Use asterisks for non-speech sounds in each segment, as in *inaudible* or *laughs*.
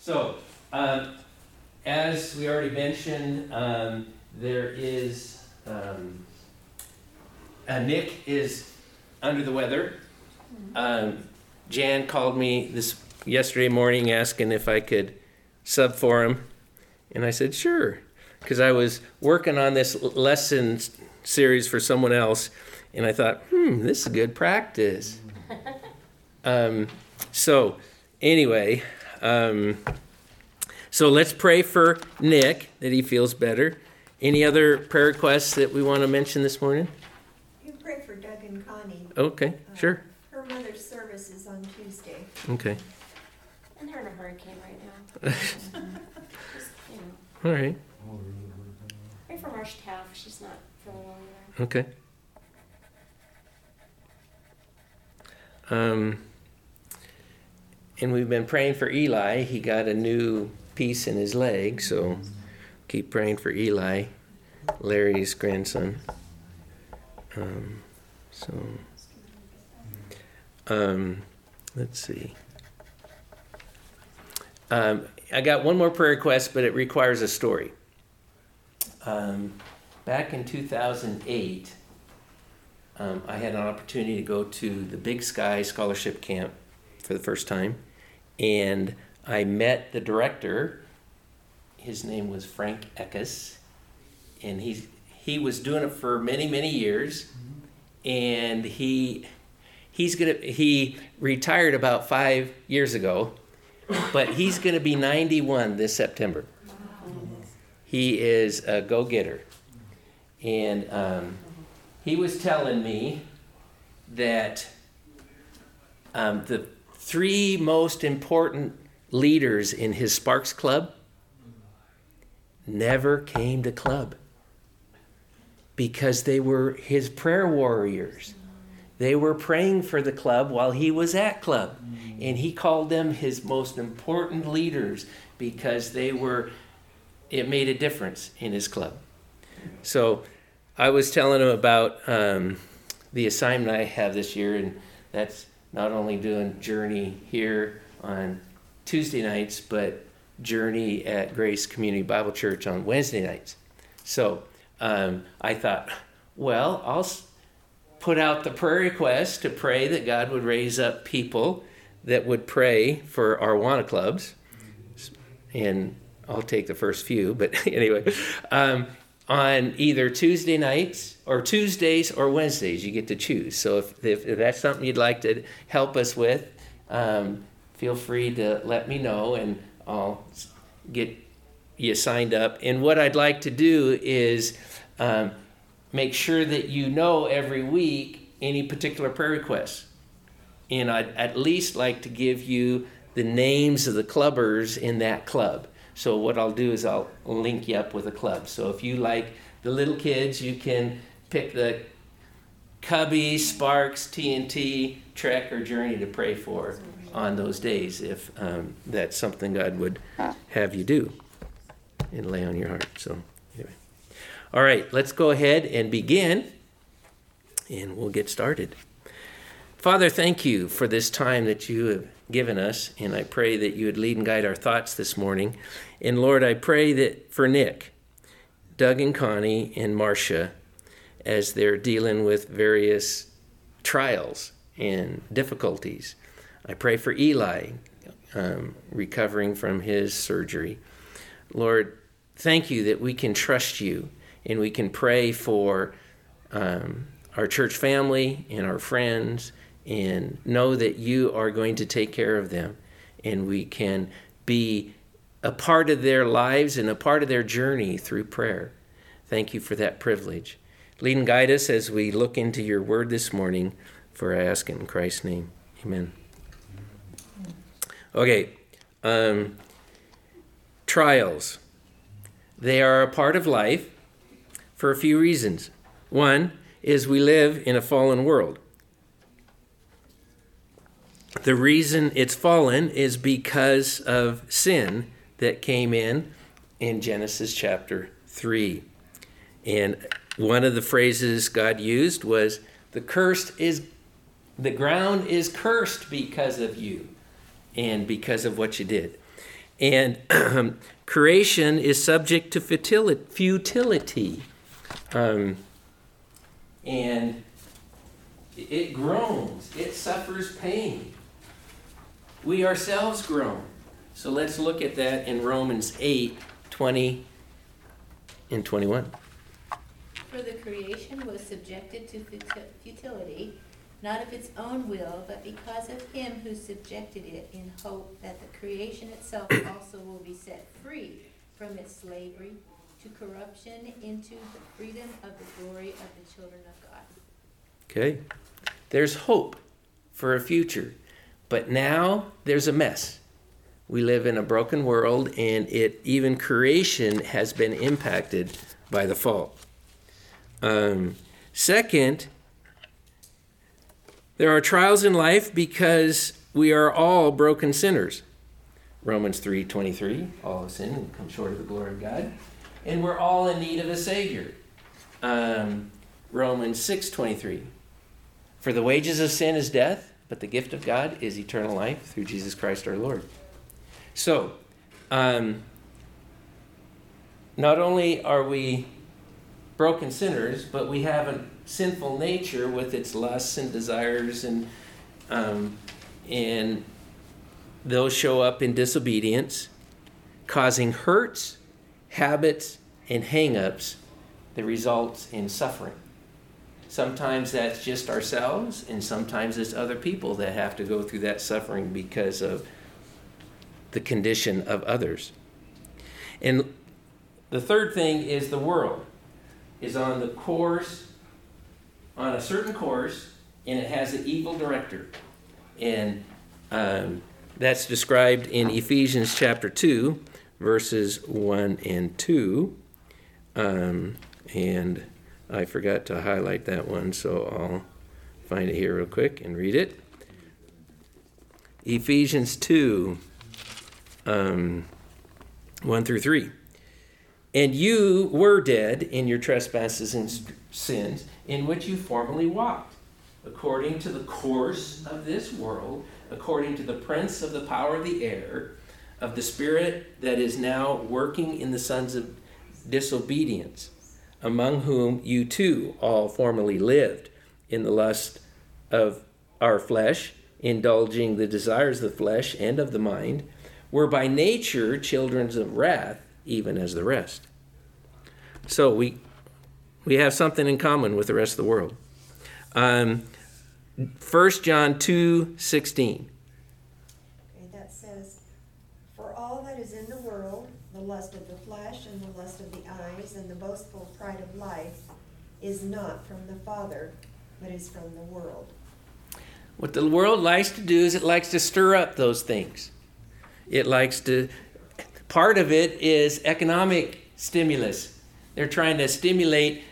So, um, as we already mentioned, um, there is um, uh, Nick is under the weather. Um, Jan called me this yesterday morning asking if I could sub for him, and I said sure, because I was working on this lesson series for someone else, and I thought, hmm, this is good practice. *laughs* um, so, anyway, um, so let's pray for Nick that he feels better. Any other prayer requests that we want to mention this morning? You pray for Doug and Connie. Okay, sure. Her mother's service is on Tuesday. Okay, And they're in a hurricane right now. *laughs* Just, you know, all right, pray for Marcia Taff. She's not feeling well either. okay. Um, and we've been praying for Eli. He got a new piece in his leg, so keep praying for Eli, Larry's grandson. Um, so, um, let's see. Um, I got one more prayer request, but it requires a story. Um, back in 2008, um, I had an opportunity to go to the Big Sky Scholarship Camp for the first time, and I met the director. His name was Frank Eckes, and he's he was doing it for many many years, and he he's gonna he retired about five years ago, but he's gonna be 91 this September. He is a go getter, and um, he was telling me that um, the three most important leaders in his Sparks Club never came to club because they were his prayer warriors. They were praying for the club while he was at club. And he called them his most important leaders because they were, it made a difference in his club. So I was telling him about um, the assignment I have this year, and that's not only doing Journey here on Tuesday nights, but Journey at Grace Community Bible Church on Wednesday nights. So um, I thought, well, I'll put out the prayer request to pray that God would raise up people that would pray for our Awana clubs. And I'll take the first few, but *laughs* anyway, um, on either Tuesday nights or Tuesdays or Wednesdays, you get to choose. So if, if, if that's something you'd like to help us with, um, feel free to let me know and I'll get you signed up. And what I'd like to do is um, make sure that you know every week any particular prayer requests. And I'd at least like to give you the names of the clubbers in that club. So what I'll do is I'll link you up with a club. So if you like the little kids, you can pick the Cubby, Sparks, TNT, Trek, or Journey to pray for on those days if um, that's something God would have you do and lay on your heart. So, anyway. All right, let's go ahead and begin, and we'll get started. Father, thank you for this time that you have given us, and I pray that you would lead and guide our thoughts this morning. And Lord, I pray that for Nick, Doug and Connie, and Marcia, as they're dealing with various trials and difficulties. I pray for Eli, um, recovering from his surgery. Lord, thank you that we can trust you and we can pray for um, our church family and our friends and know that you are going to take care of them and we can be a part of their lives and a part of their journey through prayer. Thank you for that privilege. Lead and guide us as we look into your word this morning, for I ask it in Christ's name. Amen. Okay, um, trials. They are a part of life for a few reasons. One is we live in a fallen world. The reason it's fallen is because of sin that came in in Genesis chapter 3. And one of the phrases God used was the cursed is the ground is cursed because of you and because of what you did. And *clears throat* creation is subject to futility. Um, and it groans, it suffers pain. We ourselves groan. So let's look at that in Romans 8 20 and 21. For the creation was subjected to futility, not of its own will, but because of him who subjected it, in hope that the creation itself also will be set free from its slavery to corruption into the freedom of the glory of the children of God. Okay? There's hope for a future. But now there's a mess. We live in a broken world and it even creation has been impacted by the fall. Um, second, there are trials in life because we are all broken sinners. Romans 3:23, all have sinned and come short of the glory of God, and we're all in need of a savior. Um, Romans 6:23, for the wages of sin is death, but the gift of God is eternal life through Jesus Christ our Lord. So, um, not only are we broken sinners, but we have a sinful nature with its lusts and desires, and um, and those show up in disobedience, causing hurts, habits, and hang-ups that results in suffering. Sometimes that's just ourselves, and sometimes it's other people that have to go through that suffering because of the condition of others. And the third thing is the world is on the course, on a certain course, and it has an evil director. And um, that's described in Ephesians chapter 2, verses 1 and 2. Um, and I forgot to highlight that one, so I'll find it here real quick and read it. Ephesians 2, um, 1 through 3. And you were dead in your trespasses and sins, in which you formerly walked, according to the course of this world, according to the prince of the power of the air, of the spirit that is now working in the sons of disobedience, among whom you too all formerly lived in the lust of our flesh, indulging the desires of the flesh and of the mind, were by nature children of wrath, even as the rest. So we we have something in common with the rest of the world. Um, 1 John 2 16. Okay, that says, For all that is in the world, the lust of the flesh and the lust of the eyes and the boastful pride of life is not from the Father, but is from the world. What the world likes to do is it likes to stir up those things. It likes to, part of it is economic stimulus. They're trying to stimulate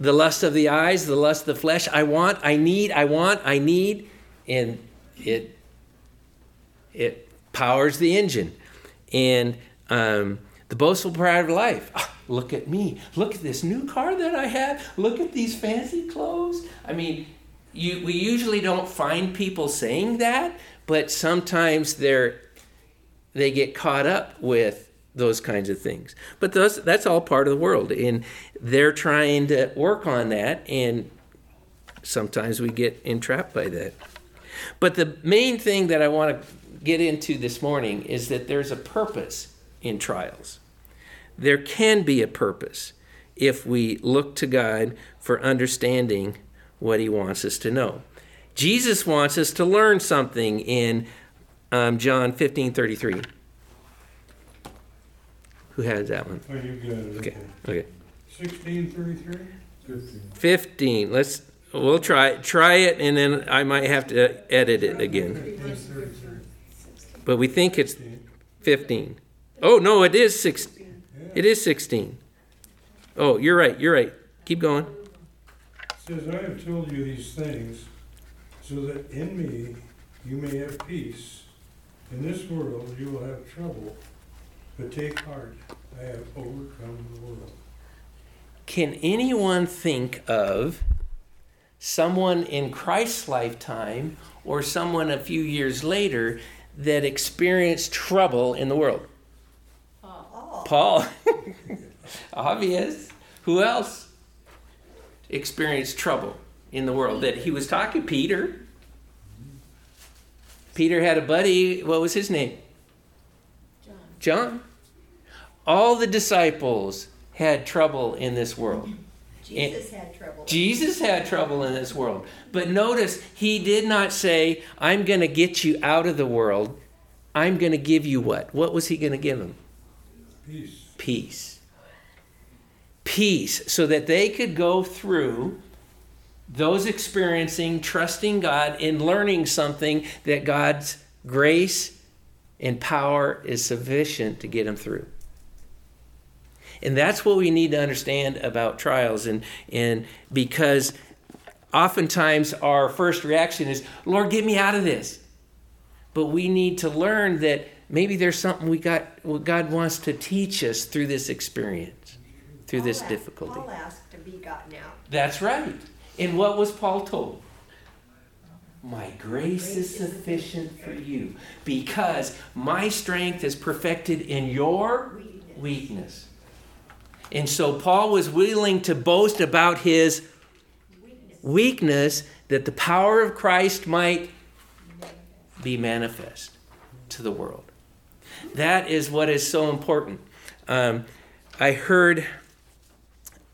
the lust of the eyes, the lust of the flesh. I want, I need, I want, I need. And it, it powers the engine. And um, the boastful pride of life. *laughs* Look at me. Look at this new car that I have. Look at these fancy clothes. I mean, you, we usually don't find people saying that, but sometimes they're they get caught up with those kinds of things. But those, that's all part of the world, and they're trying to work on that, and sometimes we get entrapped by that. But the main thing that I want to get into this morning is that there's a purpose in trials. There can be a purpose if we look to God for understanding what He wants us to know. Jesus wants us to learn something in um, John 15 33. Who has that one? Oh, you got it, Okay, okay. okay. Sixteen thirty-three? Fifteen. 15. Let's, we'll try, it. try it and then I might have to edit it again. But we think it's Fifteen. 15. Oh, no, it is 6. It is 16. Oh, you're right, you're right. Keep going. Says, I have told you these things so that in me you may have peace. In this world you will have trouble, but take heart, I have overcome the world. Can anyone think of someone in Christ's lifetime or someone a few years later that experienced trouble in the world? Paul. *laughs* Obvious. Who else experienced trouble in the world? That he was talking Peter. Peter had a buddy, what was his name? John. John. All the disciples had trouble in this world. Jesus had trouble. Jesus had trouble in this world. But notice, he did not say, I'm going to get you out of the world. I'm going to give you what? What was he going to give him? Peace. Peace. So that they could go through those experiencing, trusting God, and learning something that God's grace and power is sufficient to get them through. And that's what we need to understand about trials. And, and because oftentimes our first reaction is, Lord, get me out of this. But we need to learn that maybe there's something we got, what God wants to teach us through this experience, through this asked- difficulty. Paul asked to be gotten out. That's right. And what was Paul told? My grace is sufficient for you because my strength is perfected in your Weakness. And so Paul was willing to boast about his weakness that the power of Christ might be manifest to the world. That is what is so important. Um, I heard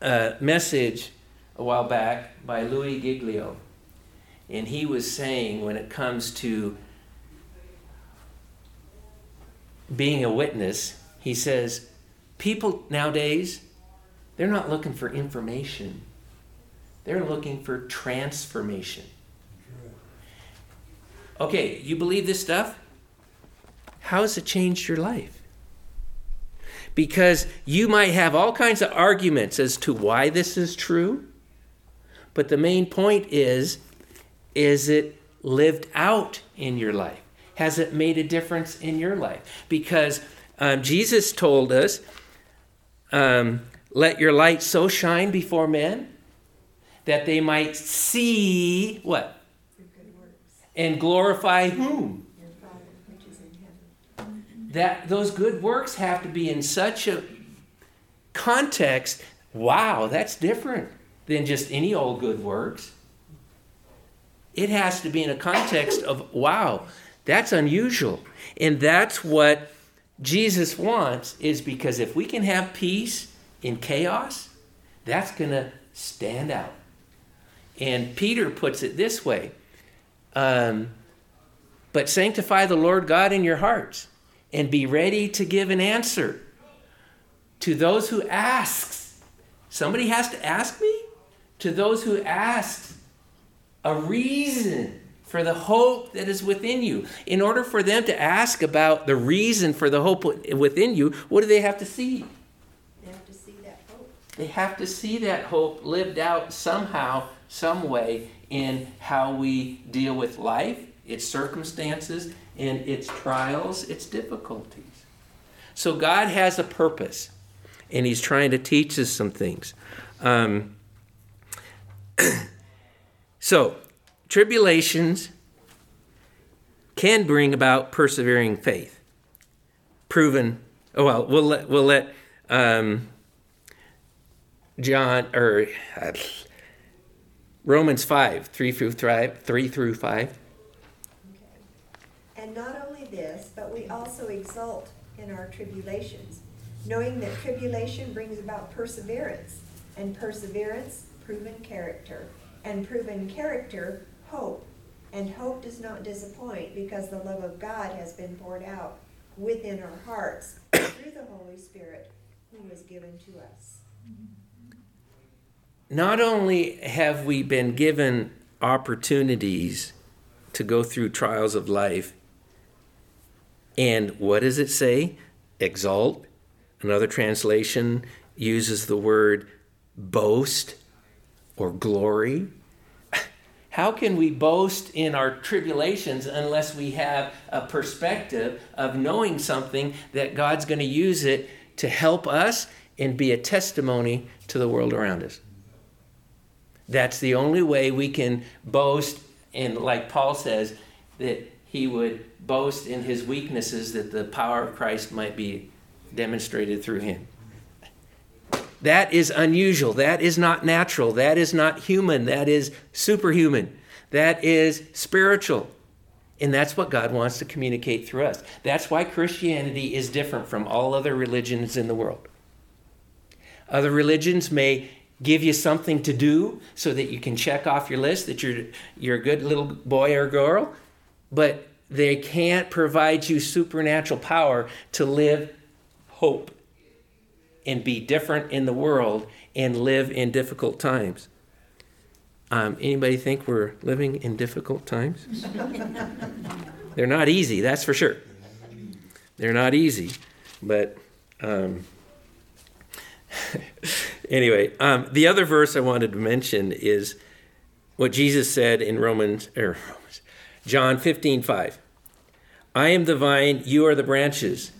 a message a while back by Louis Giglio, and he was saying when it comes to being a witness, he says, people nowadays, they're not looking for information, they're looking for transformation. Okay, you believe this stuff? How has it changed your life? Because you might have all kinds of arguments as to why this is true, but the main point is is it lived out in your life? Has it made a difference in your life? Because um, Jesus told us, um, let your light so shine before men that they might see what? Good works. And glorify whom? Your Father which is in heaven. That those good works have to be in such a context wow that's different than just any old good works. It has to be in a context of wow that's unusual. And that's what jesus wants is because if we can have peace in chaos that's going to stand out. And peter puts it this way um, but sanctify the lord god in your hearts and be ready to give an answer to those who asks somebody has to ask me? To those who asks a reason for the hope that is within you. In order for them to ask about the reason for the hope within you what do they have to see? They have to see that hope. they have to see that hope lived out somehow some way in how we deal with life its circumstances and its trials its difficulties. So god has a purpose and he's trying to teach us some things. Um, *clears throat* so tribulations can bring about persevering faith. Proven oh well we'll let we'll let um, John or uh, Romans 5 3 through 5 3 through 5 Okay. And not only this, but we also exult in our tribulations, knowing that tribulation brings about perseverance, and perseverance, proven character, and proven character, hope. And hope does not disappoint because the love of God has been poured out within our hearts through the Holy Spirit who was given to us. not only have we been given opportunities to go through trials of life, and what does it say? Exalt. Another translation uses the word boast or glory. *laughs* How can we boast in our tribulations unless we have a perspective of knowing something that God's going to use it to help us and be a testimony to the world around us? That's the only way we can boast, and like Paul says, that he would boast in his weaknesses that the power of Christ might be demonstrated through him. That is unusual. That is not natural. That is not human. That is superhuman. That is spiritual. And that's what God wants to communicate through us. That's why Christianity is different from all other religions in the world. Other religions may give you something to do so that you can check off your list that you're, you're a good little boy or girl, but they can't provide you supernatural power to live hope and be different in the world and live in difficult times. Um, anybody think we're living in difficult times? *laughs* They're not easy, that's for sure. They're not easy, but um, *laughs* anyway, um, the other verse I wanted to mention is what Jesus said in Romans, er, John 15, 5. I am the vine, you are the branches.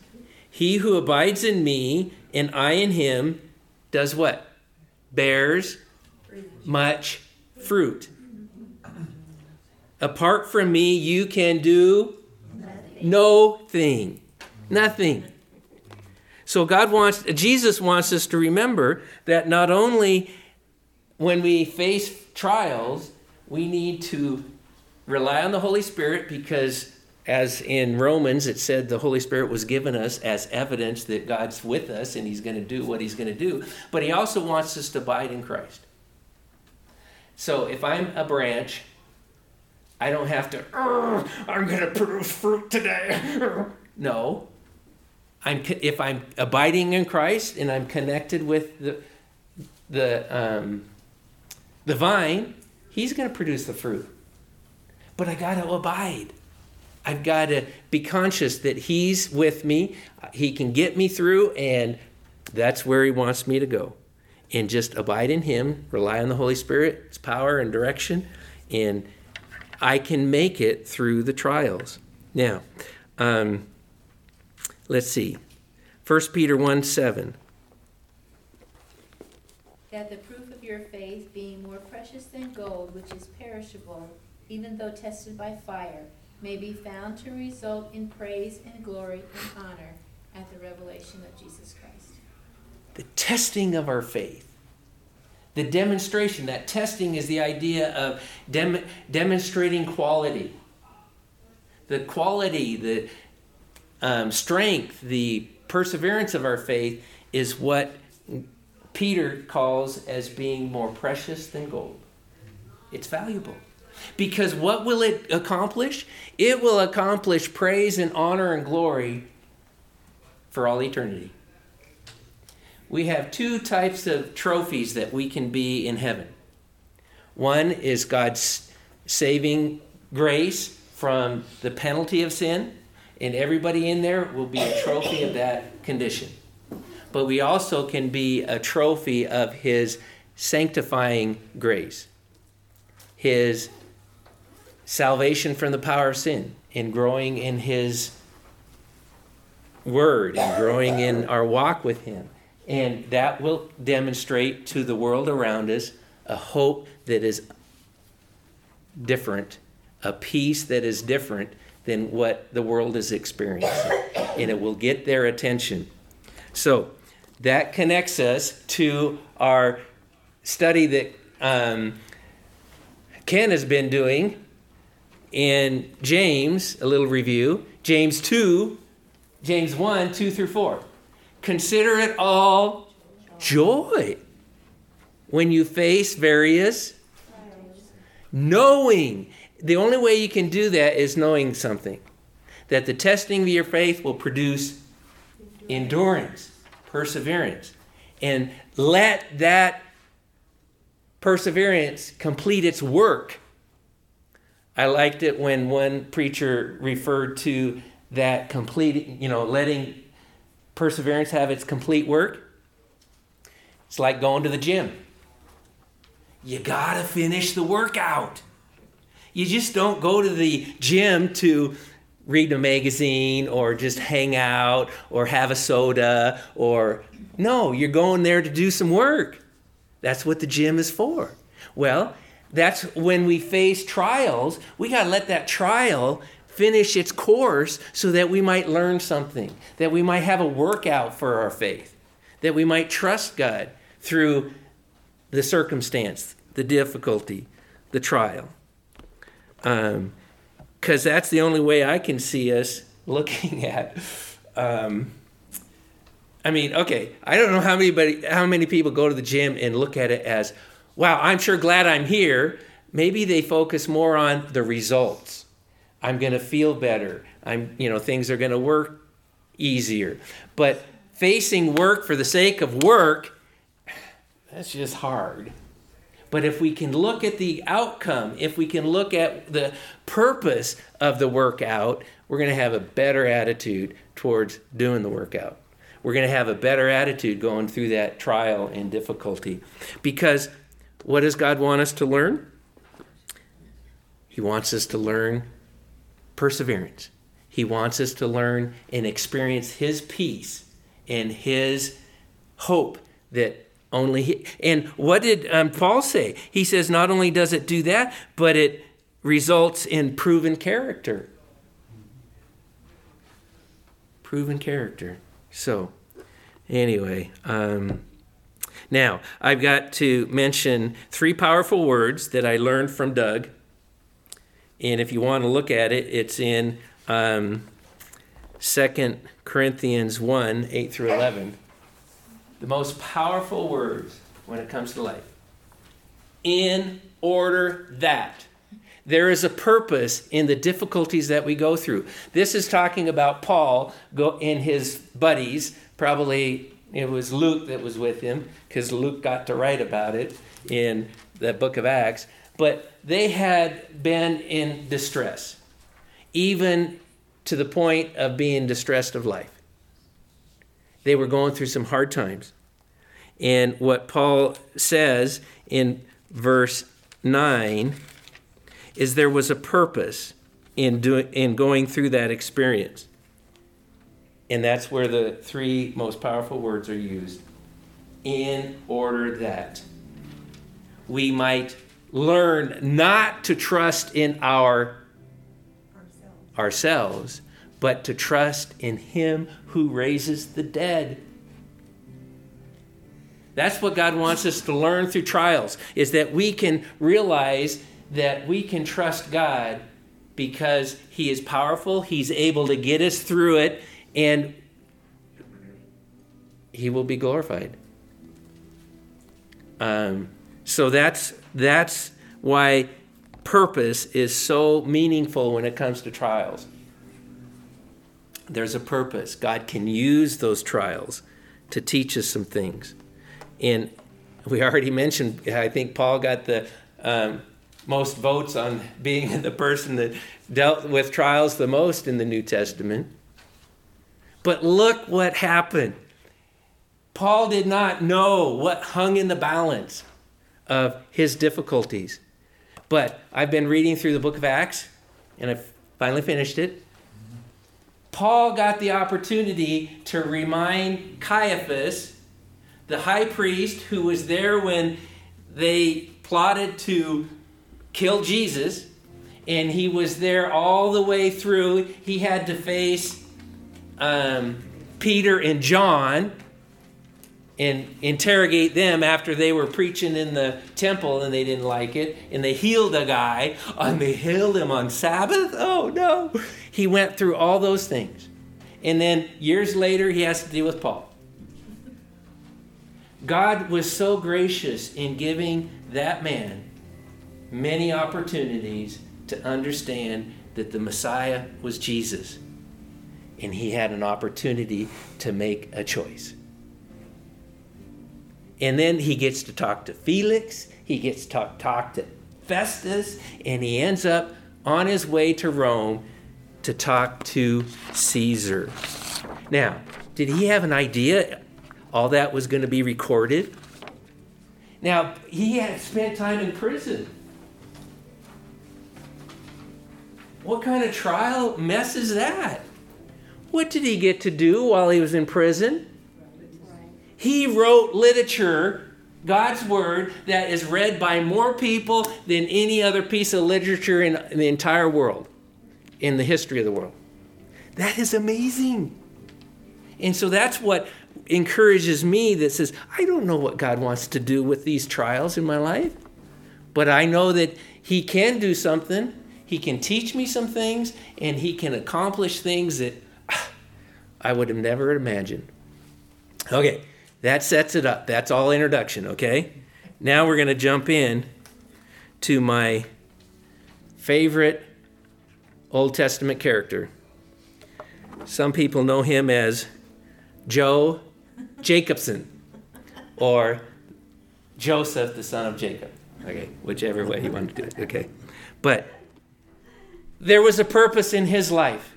He who abides in me and I in him does what? Bears much fruit. Apart from me, you can do no thing. Nothing. So God wants Jesus wants us to remember that not only when we face trials, we need to rely on the Holy Spirit because as in Romans it said the Holy Spirit was given us as evidence that God's with us and he's going to do what he's going to do, but he also wants us to abide in Christ. So if I'm a branch, I don't have to, I'm going to produce fruit today. no. I'm, if I'm abiding in Christ and I'm connected with the, the, um, the vine, He's going to produce the fruit. But I got to abide. I've got to be conscious that He's with me. He can get me through, and that's where He wants me to go. And just abide in Him, rely on the Holy Spirit, power and direction, and I can make it through the trials. Now, um, let's see. 1 Peter 1 7. That the proof of your faith, being more precious than gold, which is perishable, even though tested by fire, may be found to result in praise and glory and honor at the revelation of Jesus Christ. The testing of our faith. The demonstration, that testing is the idea of dem- demonstrating quality. The quality, the um, strength, the perseverance of our faith is what Peter calls as being more precious than gold. It's valuable. Because what will it accomplish? It will accomplish praise and honor and glory for all eternity. We have two types of trophies that we can be in heaven. One is God's saving grace from the penalty of sin, and everybody in there will be a trophy of that condition. But we also can be a trophy of His sanctifying grace, His salvation from the power of sin, and growing in His Word and growing in our walk with Him. And that will demonstrate to the world around us a hope that is different, a peace that is different than what the world is experiencing. And it will get their attention. So that connects us to our study that um, Ken has been doing in James, a little review. James 2, James 1, 2 through 4. Consider it all joy when you face various knowing. The only way you can do that is knowing something that the testing of your faith will produce endurance, perseverance. And let that perseverance complete its work. I liked it when one preacher referred to that complete, you know, letting perseverance have its complete work. It's like going to the gym. You gotta finish the workout. You just don't go to the gym to read a magazine or just hang out or have a soda or no, you're going there to do some work. That's what the gym is for. Well, that's when we face trials, we got to let that trial finish its course so that we might learn something, that we might have a workout for our faith, that we might trust God through the circumstance, the difficulty, the trial. Because um, that's the only way I can see us *laughs* looking at. Um, I mean, okay, I don't know how many, how many people go to the gym and look at it as, wow, I'm sure glad I'm here. Maybe they focus more on the results. I'm going to feel better. I'm, you know, things are going to work easier. But facing work for the sake of work, that's just hard. But if we can look at the outcome, if we can look at the purpose of the workout, we're going to have a better attitude towards doing the workout we're going to have a better attitude going through that trial and difficulty. Because what does God want us to learn? He wants us to learn perseverance. He wants us to learn and experience His peace and His hope that only He. And what did um, Paul say? He says not only does it do that, but it results in proven character. Proven character. So, anyway, um, now I've got to mention three powerful words that I learned from Doug. And if you want to look at it, it's in um, 2 Corinthians 1 8 through 11. The most powerful words when it comes to life. In order that. There is a purpose in the difficulties that we go through. This is talking about Paul go, and his buddies. Probably it was Luke that was with him because Luke got to write about it in the book of Acts. But they had been in distress, even to the point of being distressed of life. They were going through some hard times. And what Paul says in verse 9 is there was a purpose in doing in going through that experience. And that's where the three most powerful words are used. In order that we might learn not to trust in our Ourselves. ourselves, but to trust in him who raises the dead. That's what God wants us to learn through trials is that we can realize that we can trust God because He is powerful, He's able to get us through it, and He will be glorified. Um, so that's that's why purpose is so meaningful when it comes to trials. There's a purpose. God can use those trials to teach us some things. And we already mentioned, I think Paul got the um, most votes on being *laughs* the person that dealt with trials the most in the New Testament. But look what happened. Paul did not know what hung in the balance of his difficulties. But I've been reading through the book of Acts, and I've finally finished it. Paul got the opportunity to remind Caiaphas, the high priest who was there when they plotted to kill Jesus, and he was there all the way through. He had to face um, Peter and John and interrogate them after they were preaching in the temple and they didn't like it. And they healed a guy, and they healed him on Sabbath. Oh no. He went through all those things. And then years later, he has to deal with Paul. God was so gracious in giving that man many opportunities to understand that the Messiah was Jesus. And he had an opportunity to make a choice. And then he gets to talk to Felix, he gets to talk, talk to Festus, and he ends up on his way to Rome to talk to Caesar. Now, did he have an idea all that was going to be recorded? Now, he had spent time in prison. What kind of trial mess is that? What did he get to do while he was in prison? He wrote literature, God's word, that is read by more people than any other piece of literature in, in the entire world. in the history of the world. That is amazing. And so that's what encourages me that says, I don't know what God wants to do with these trials in my life, but I know that He can do something. He can teach me some things, and He can accomplish things that I would have never imagined. Okay, that sets it up. That's all introduction, okay? Now we're going to jump in to my favorite Old Testament character. Some people know him as Joe Jacobson or Joseph, the son of Jacob. Okay, whichever way you want to do it. Okay. But there was a purpose in his life.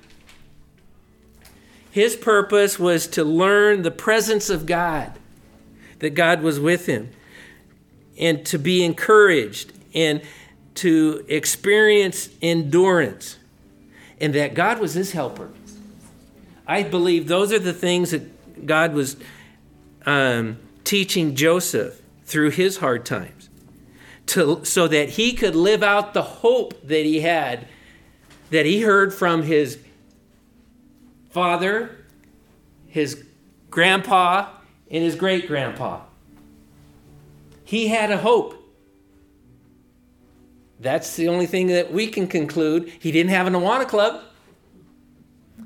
His purpose was to learn the presence of God, that God was with him, and to be encouraged and to experience endurance, and that God was his helper. I believe those are the things that God was um, teaching Joseph through his hard times, to, so that he could live out the hope that he had, that he heard from his father, his grandpa, and his great grandpa. He had a hope. That's the only thing that we can conclude. He didn't have an Awana club.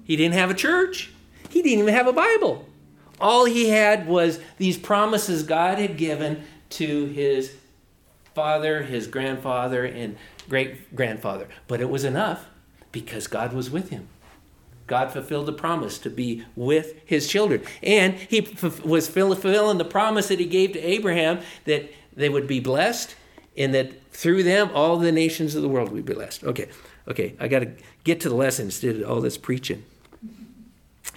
He didn't have a church. He didn't even have a Bible. All he had was these promises God had given to his father, his grandfather, and great grandfather. But it was enough because God was with him. God fulfilled the promise to be with his children. And he was fulfilling the promise that he gave to Abraham that they would be blessed and that through them all the nations of the world would be blessed. Okay, okay, I got to get to the lesson instead of all this preaching.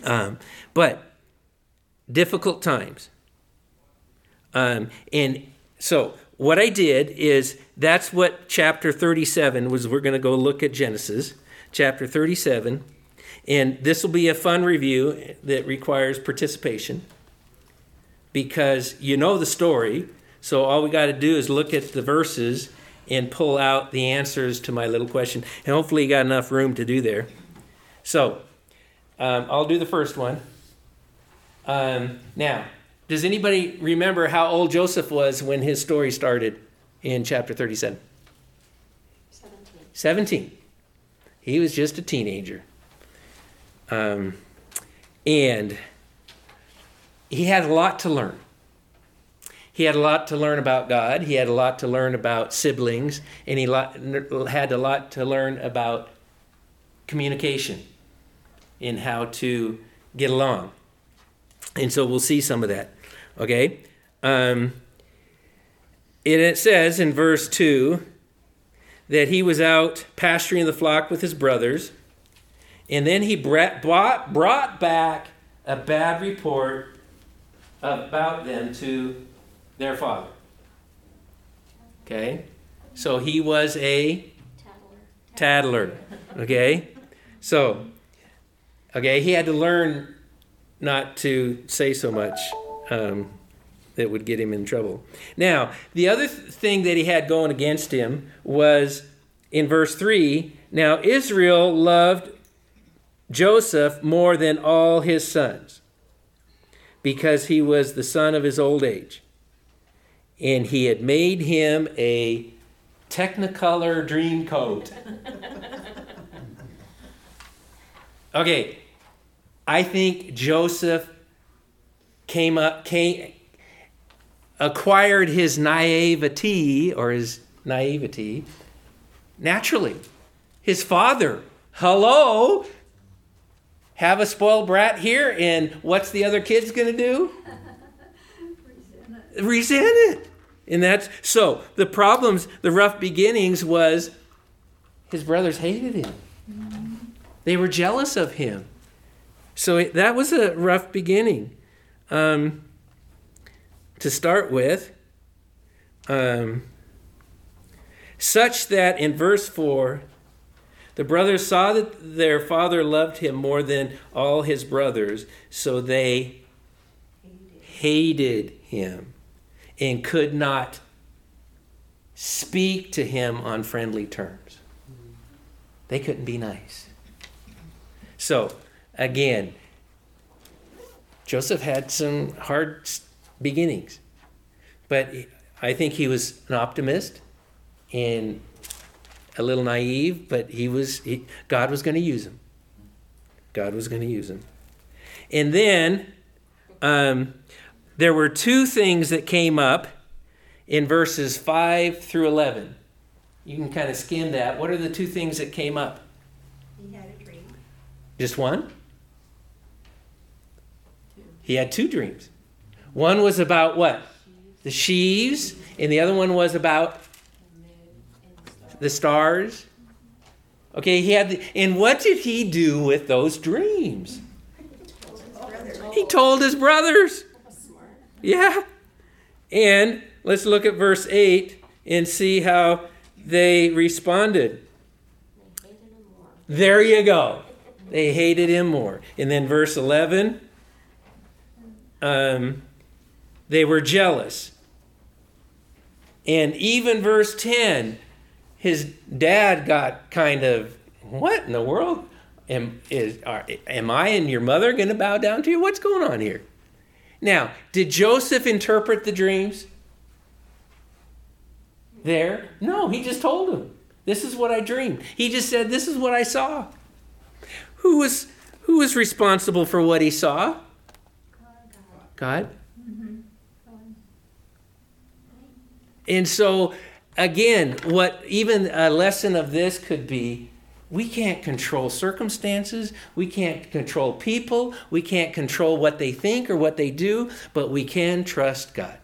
Um, but difficult times. Um, and so what I did is that's what chapter 37 was. We're going to go look at Genesis, chapter 37. And this will be a fun review that requires participation because you know the story. So all we got to do is look at the verses and pull out the answers to my little question. And hopefully, you got enough room to do there. So um, I'll do the first one. Um, now, does anybody remember how old Joseph was when his story started in chapter 37? 17. 17. He was just a teenager. Um, and he had a lot to learn. He had a lot to learn about God. He had a lot to learn about siblings. And he had a lot to learn about communication and how to get along. And so we'll see some of that. Okay? Um, and it says in verse 2 that he was out pasturing the flock with his brothers, and then he brought, brought back a bad report about them to their father. Okay? So he was a Tattler. tattler. Okay? So, okay, he had to learn not to say so much um, that would get him in trouble. Now, the other th- thing that he had going against him was in verse 3 now Israel loved Joseph more than all his sons because he was the son of his old age. And he had made him a Technicolor dream coat. *laughs* Okay, I think Joseph came up, came, acquired his naivety or his naivety naturally. His father, hello, have a spoiled brat here, and what's the other kids going to do? *laughs* Resent it. And that's so the problems, the rough beginnings was his brothers hated him. They were jealous of him. So that was a rough beginning um, to start with. Um, such that in verse 4, the brothers saw that their father loved him more than all his brothers, so they hated him and could not speak to him on friendly terms. They couldn't be nice. So, again, Joseph had some hard beginnings, but I think he was an optimist and a little naive, but he was he, God was going to use him. God was going to use him. And then um, there were two things that came up in verses 5 through 11. You can kind of skim that. What are the two things that came up? He had a dream. Just one? He had two dreams. One was about what? The sheaves, and the other one was about the stars. Okay, he had the, and what did he do with those dreams? He told his brothers. Yeah. And let's look at verse 8 and see how they responded. There you go. They hated him more. And then verse 11, um, they were jealous. And even verse 10, his dad got kind of, what in the world? Am, is, are, am I and your mother going to bow down to you? What's going on here? Now, did Joseph interpret the dreams? There? No, he just told him. This is what I dreamed. He just said, This is what I saw. Who was who was responsible for what he saw? God. Mm-hmm. And so again, what even a lesson of this could be we can't control circumstances. We can't control people. We can't control what they think or what they do, but we can trust God.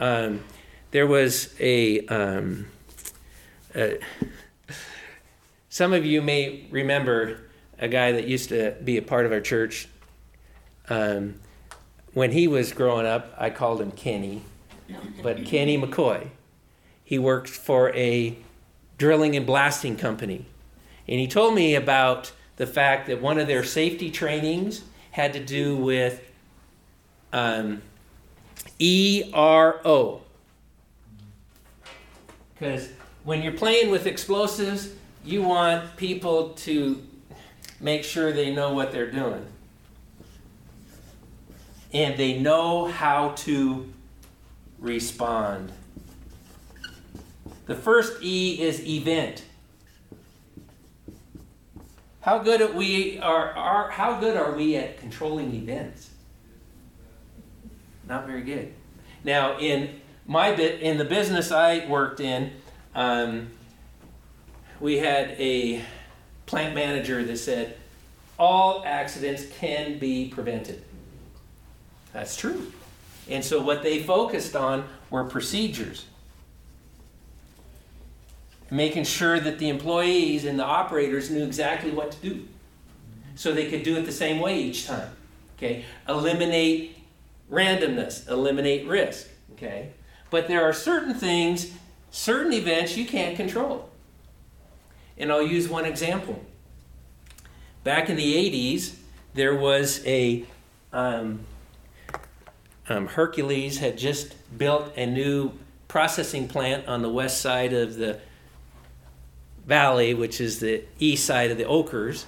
Um, there was a, um, a. Some of you may remember a guy that used to be a part of our church. Um, when he was growing up, I called him Kenny, but Kenny McCoy. He worked for a drilling and blasting company. And he told me about the fact that one of their safety trainings had to do with um, ERO. Because when you're playing with explosives, you want people to make sure they know what they're doing. And they know how to respond. The first E is event. How good are we are, are how good are we at controlling events? Not very good. Now, in my bit in the business I worked in, um, we had a plant manager that said all accidents can be prevented. That's true. And so what they focused on were procedures. Making sure that the employees and the operators knew exactly what to do. So they could do it the same way each time. Okay? Eliminate randomness, eliminate risk. Okay? But there are certain things, certain events you can't control. And I'll use one example. Back in the 80s, there was a um, um, Hercules had just built a new processing plant on the west side of the valley, which is the east side of the Oquirrhs.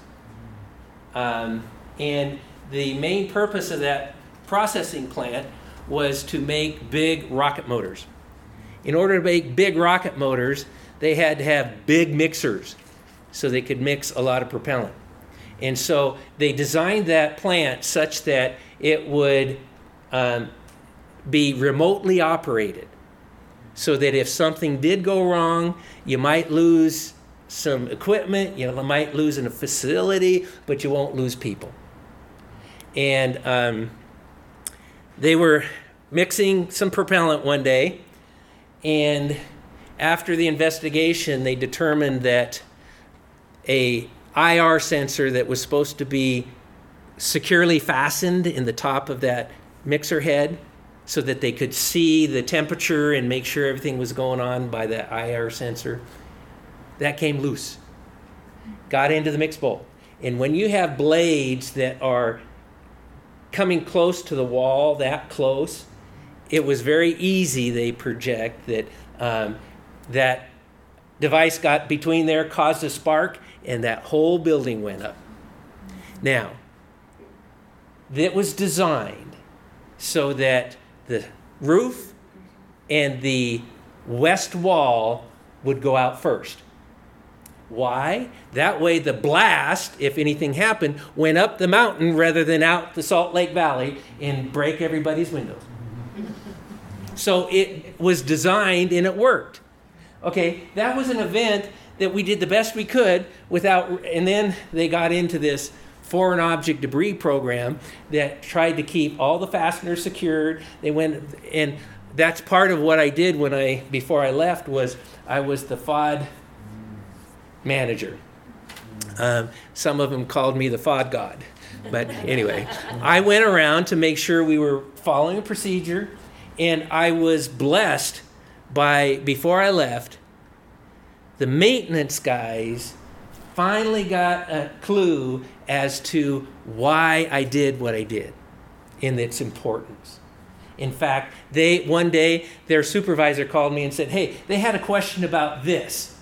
Um, and the main purpose of that processing plant was to make big rocket motors. In order to make big rocket motors, they had to have big mixers so they could mix a lot of propellant. And so they designed that plant such that it would um, be remotely operated so that if something did go wrong, you might lose some equipment, you might lose in a facility, but you won't lose people. And um, they were mixing some propellant one day, and after the investigation, they determined that a IR sensor that was supposed to be securely fastened in the top of that mixer head so that they could see the temperature and make sure everything was going on by the IR sensor. That came loose, got into the mix bowl. And when you have blades that are coming close to the wall, that close, it was very easy, they project, that um, that device got between there, caused a spark, and that whole building went up. Now, that was designed so that the roof and the west wall would go out first. Why? That way, the blast, if anything happened, went up the mountain rather than out the Salt Lake Valley and break everybody's windows. So it was designed and it worked. Okay, that was an event that we did the best we could without, and then they got into this foreign object debris program that tried to keep all the fasteners secured. They went, and that's part of what I did when I, before I left, was I was the FOD manager. Um, some of them called me the FOD god. But anyway, I went around to make sure we were following a procedure, and I was blessed by, before I left, the maintenance guys finally got a clue as to why I did what I did and its importance. In fact, they one day their supervisor called me and said, "Hey, they had a question about this."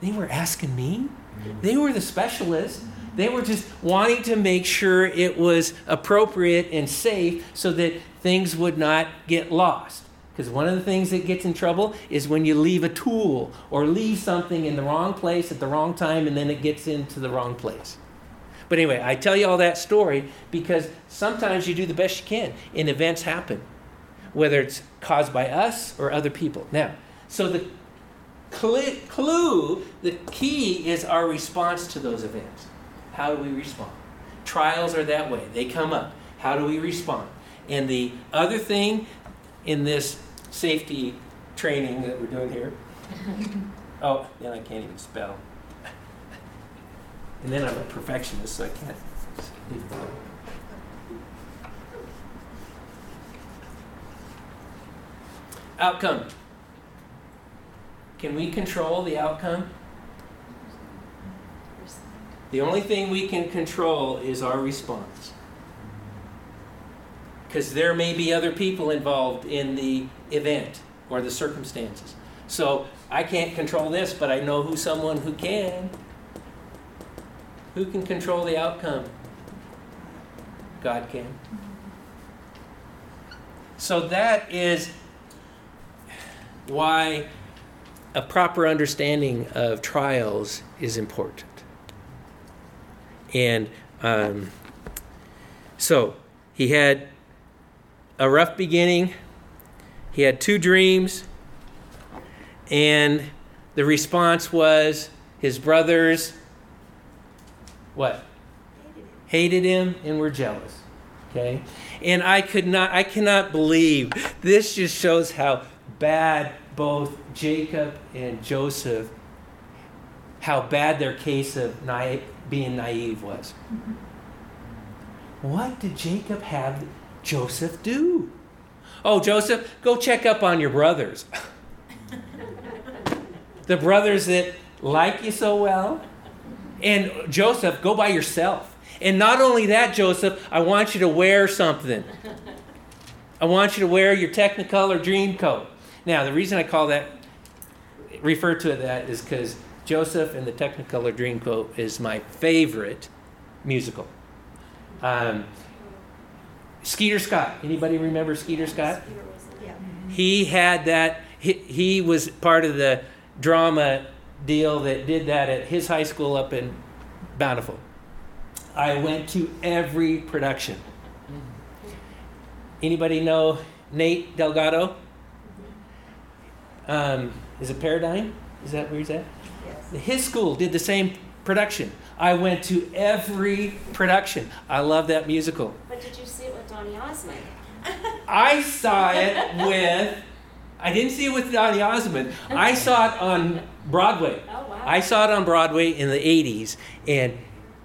They were asking me. They were the specialists. They were just wanting to make sure it was appropriate and safe so that things would not get lost. Because one of the things that gets in trouble is when you leave a tool or leave something in the wrong place at the wrong time and then it gets into the wrong place. But anyway, I tell you all that story because sometimes you do the best you can and events happen, whether it's caused by us or other people. Now, so the clue, the key is our response to those events. How do we respond? Trials are that way, they come up. How do we respond? And the other thing in this safety training that we're doing here. *laughs* Oh, and I can't even spell. And then I'm a perfectionist, so I can't. Outcome. Can we control the outcome? The only thing we can control is our response because there may be other people involved in the event or the circumstances. So I can't control this, but I know who someone who can. Who can control the outcome? God can. So that is why a proper understanding of trials is important. And um, so he had a rough beginning. He had two dreams, and the response was his brothers what hated him and were jealous okay and i could not i cannot believe this just shows how bad both jacob and joseph how bad their case of being naive was what did jacob have Joseph do? Oh, Joseph, go check up on your brothers. *laughs* the brothers that like you so well. And Joseph, go by yourself. And not only that, Joseph, I want you to wear something. I want you to wear your Technicolor dream coat. Now, the reason I call that, refer to it that, is because Joseph and the Technicolor dream coat is my favorite musical. Um, Skeeter Scott. Anybody remember Skeeter Scott? He had that. He, he was part of the drama deal that did that at his high school up in Bountiful. I went to every production. Anybody know Nate Delgado? Um, is it Paradigm? Is that where he's at? Yes. His school did the same production. I went to every production. I love that musical. But did you see it with Donny Osmond? *laughs* I saw it with. I didn't see it with Donny Osmond. I saw it on Broadway. Oh, wow. I saw it on Broadway in the 80s, and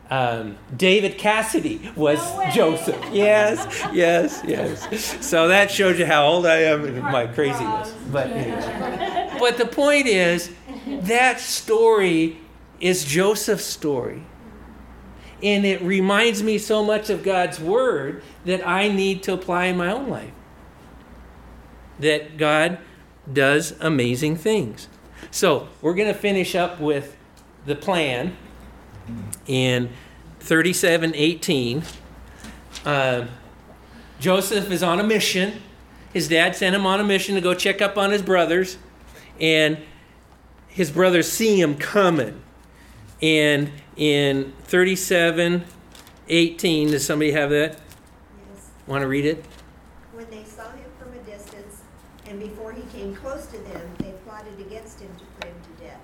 um, David Cassidy was No. Joseph. Yes, yes, yes. So that shows you how old I am and my craziness. But anyway. But the point is, that story is Joseph's story. And it reminds me so much of God's word that I need to apply in my own life. That God does amazing things. So, we're going to finish up with the plan. in 37:18, uh, Joseph is on a mission. His dad sent him on a mission to go check up on his brothers, and his brothers see him coming. And in 37:18, does somebody have that? Yes. Want to read it? When they saw him from a distance, and before he came close to them, they plotted against him to put him to death.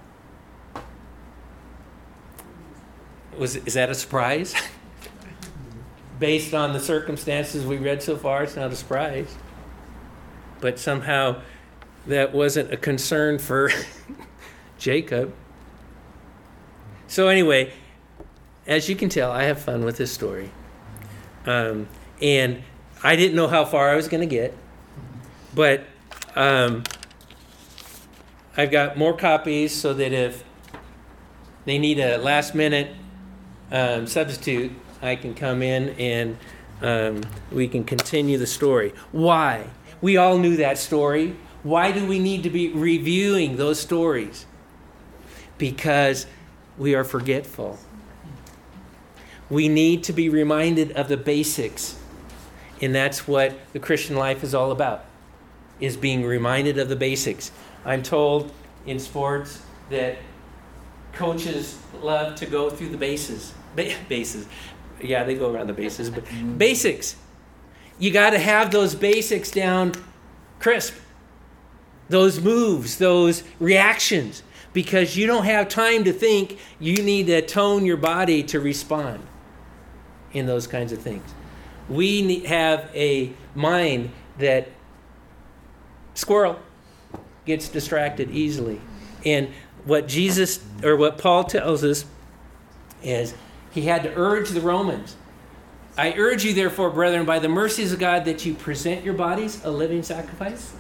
Was is that a surprise? Based on the circumstances we read so far, it's not a surprise. But somehow that wasn't a concern for *laughs* Jacob. So anyway, as you can tell, I have fun with this story, um, and I didn't know how far I was going to get, but um, I've got more copies so that if they need a last minute um, substitute, I can come in and um, we can continue the story. Why? We all knew that story. Why do we need to be reviewing those stories? Because we are forgetful. We need to be reminded of the basics. And that's what the Christian life is all about. Is being reminded of the basics. I'm told in sports that coaches love to go through the bases. Ba- *laughs* bases. Yeah, they go around the bases, but mm-hmm. basics. You got to have those basics down crisp. Those moves, those reactions, because you don't have time to think. You need to tone your body to respond in those kinds of things. We have a mind that squirrel gets distracted easily. And what Jesus or what Paul tells us is he had to urge the Romans. I urge you, therefore, brethren, by the mercies of God, that you present your bodies a living sacrifice,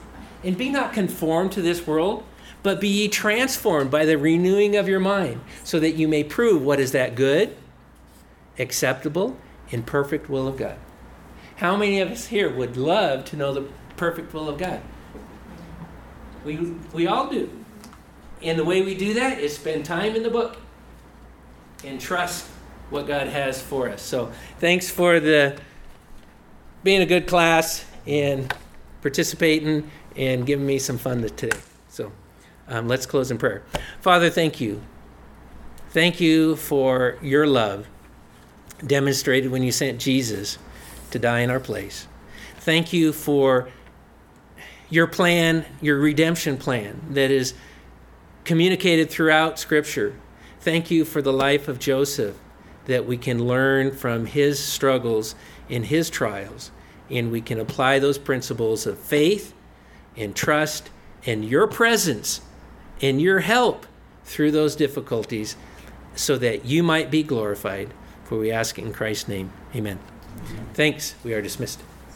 and be not conformed to this world, but be ye transformed by the renewing of your mind, so that you may prove what is that good, acceptable, and perfect will of God. How many of us here would love to know the perfect will of God? We, we all do. And the way we do that is spend time in the book and trust what God has for us. So thanks for the being a good class and participating and giving me some fun today. So um, let's close in prayer. Father, thank you. Thank you for your love demonstrated when you sent Jesus to die in our place. Thank you for your plan, your redemption plan that is communicated throughout Scripture. Thank you for the life of Joseph that we can learn from his struggles and his trials, and we can apply those principles of faith and trust and your presence and your help through those difficulties so that you might be glorified. For we ask in Christ's name. Amen. Thanks. We are dismissed.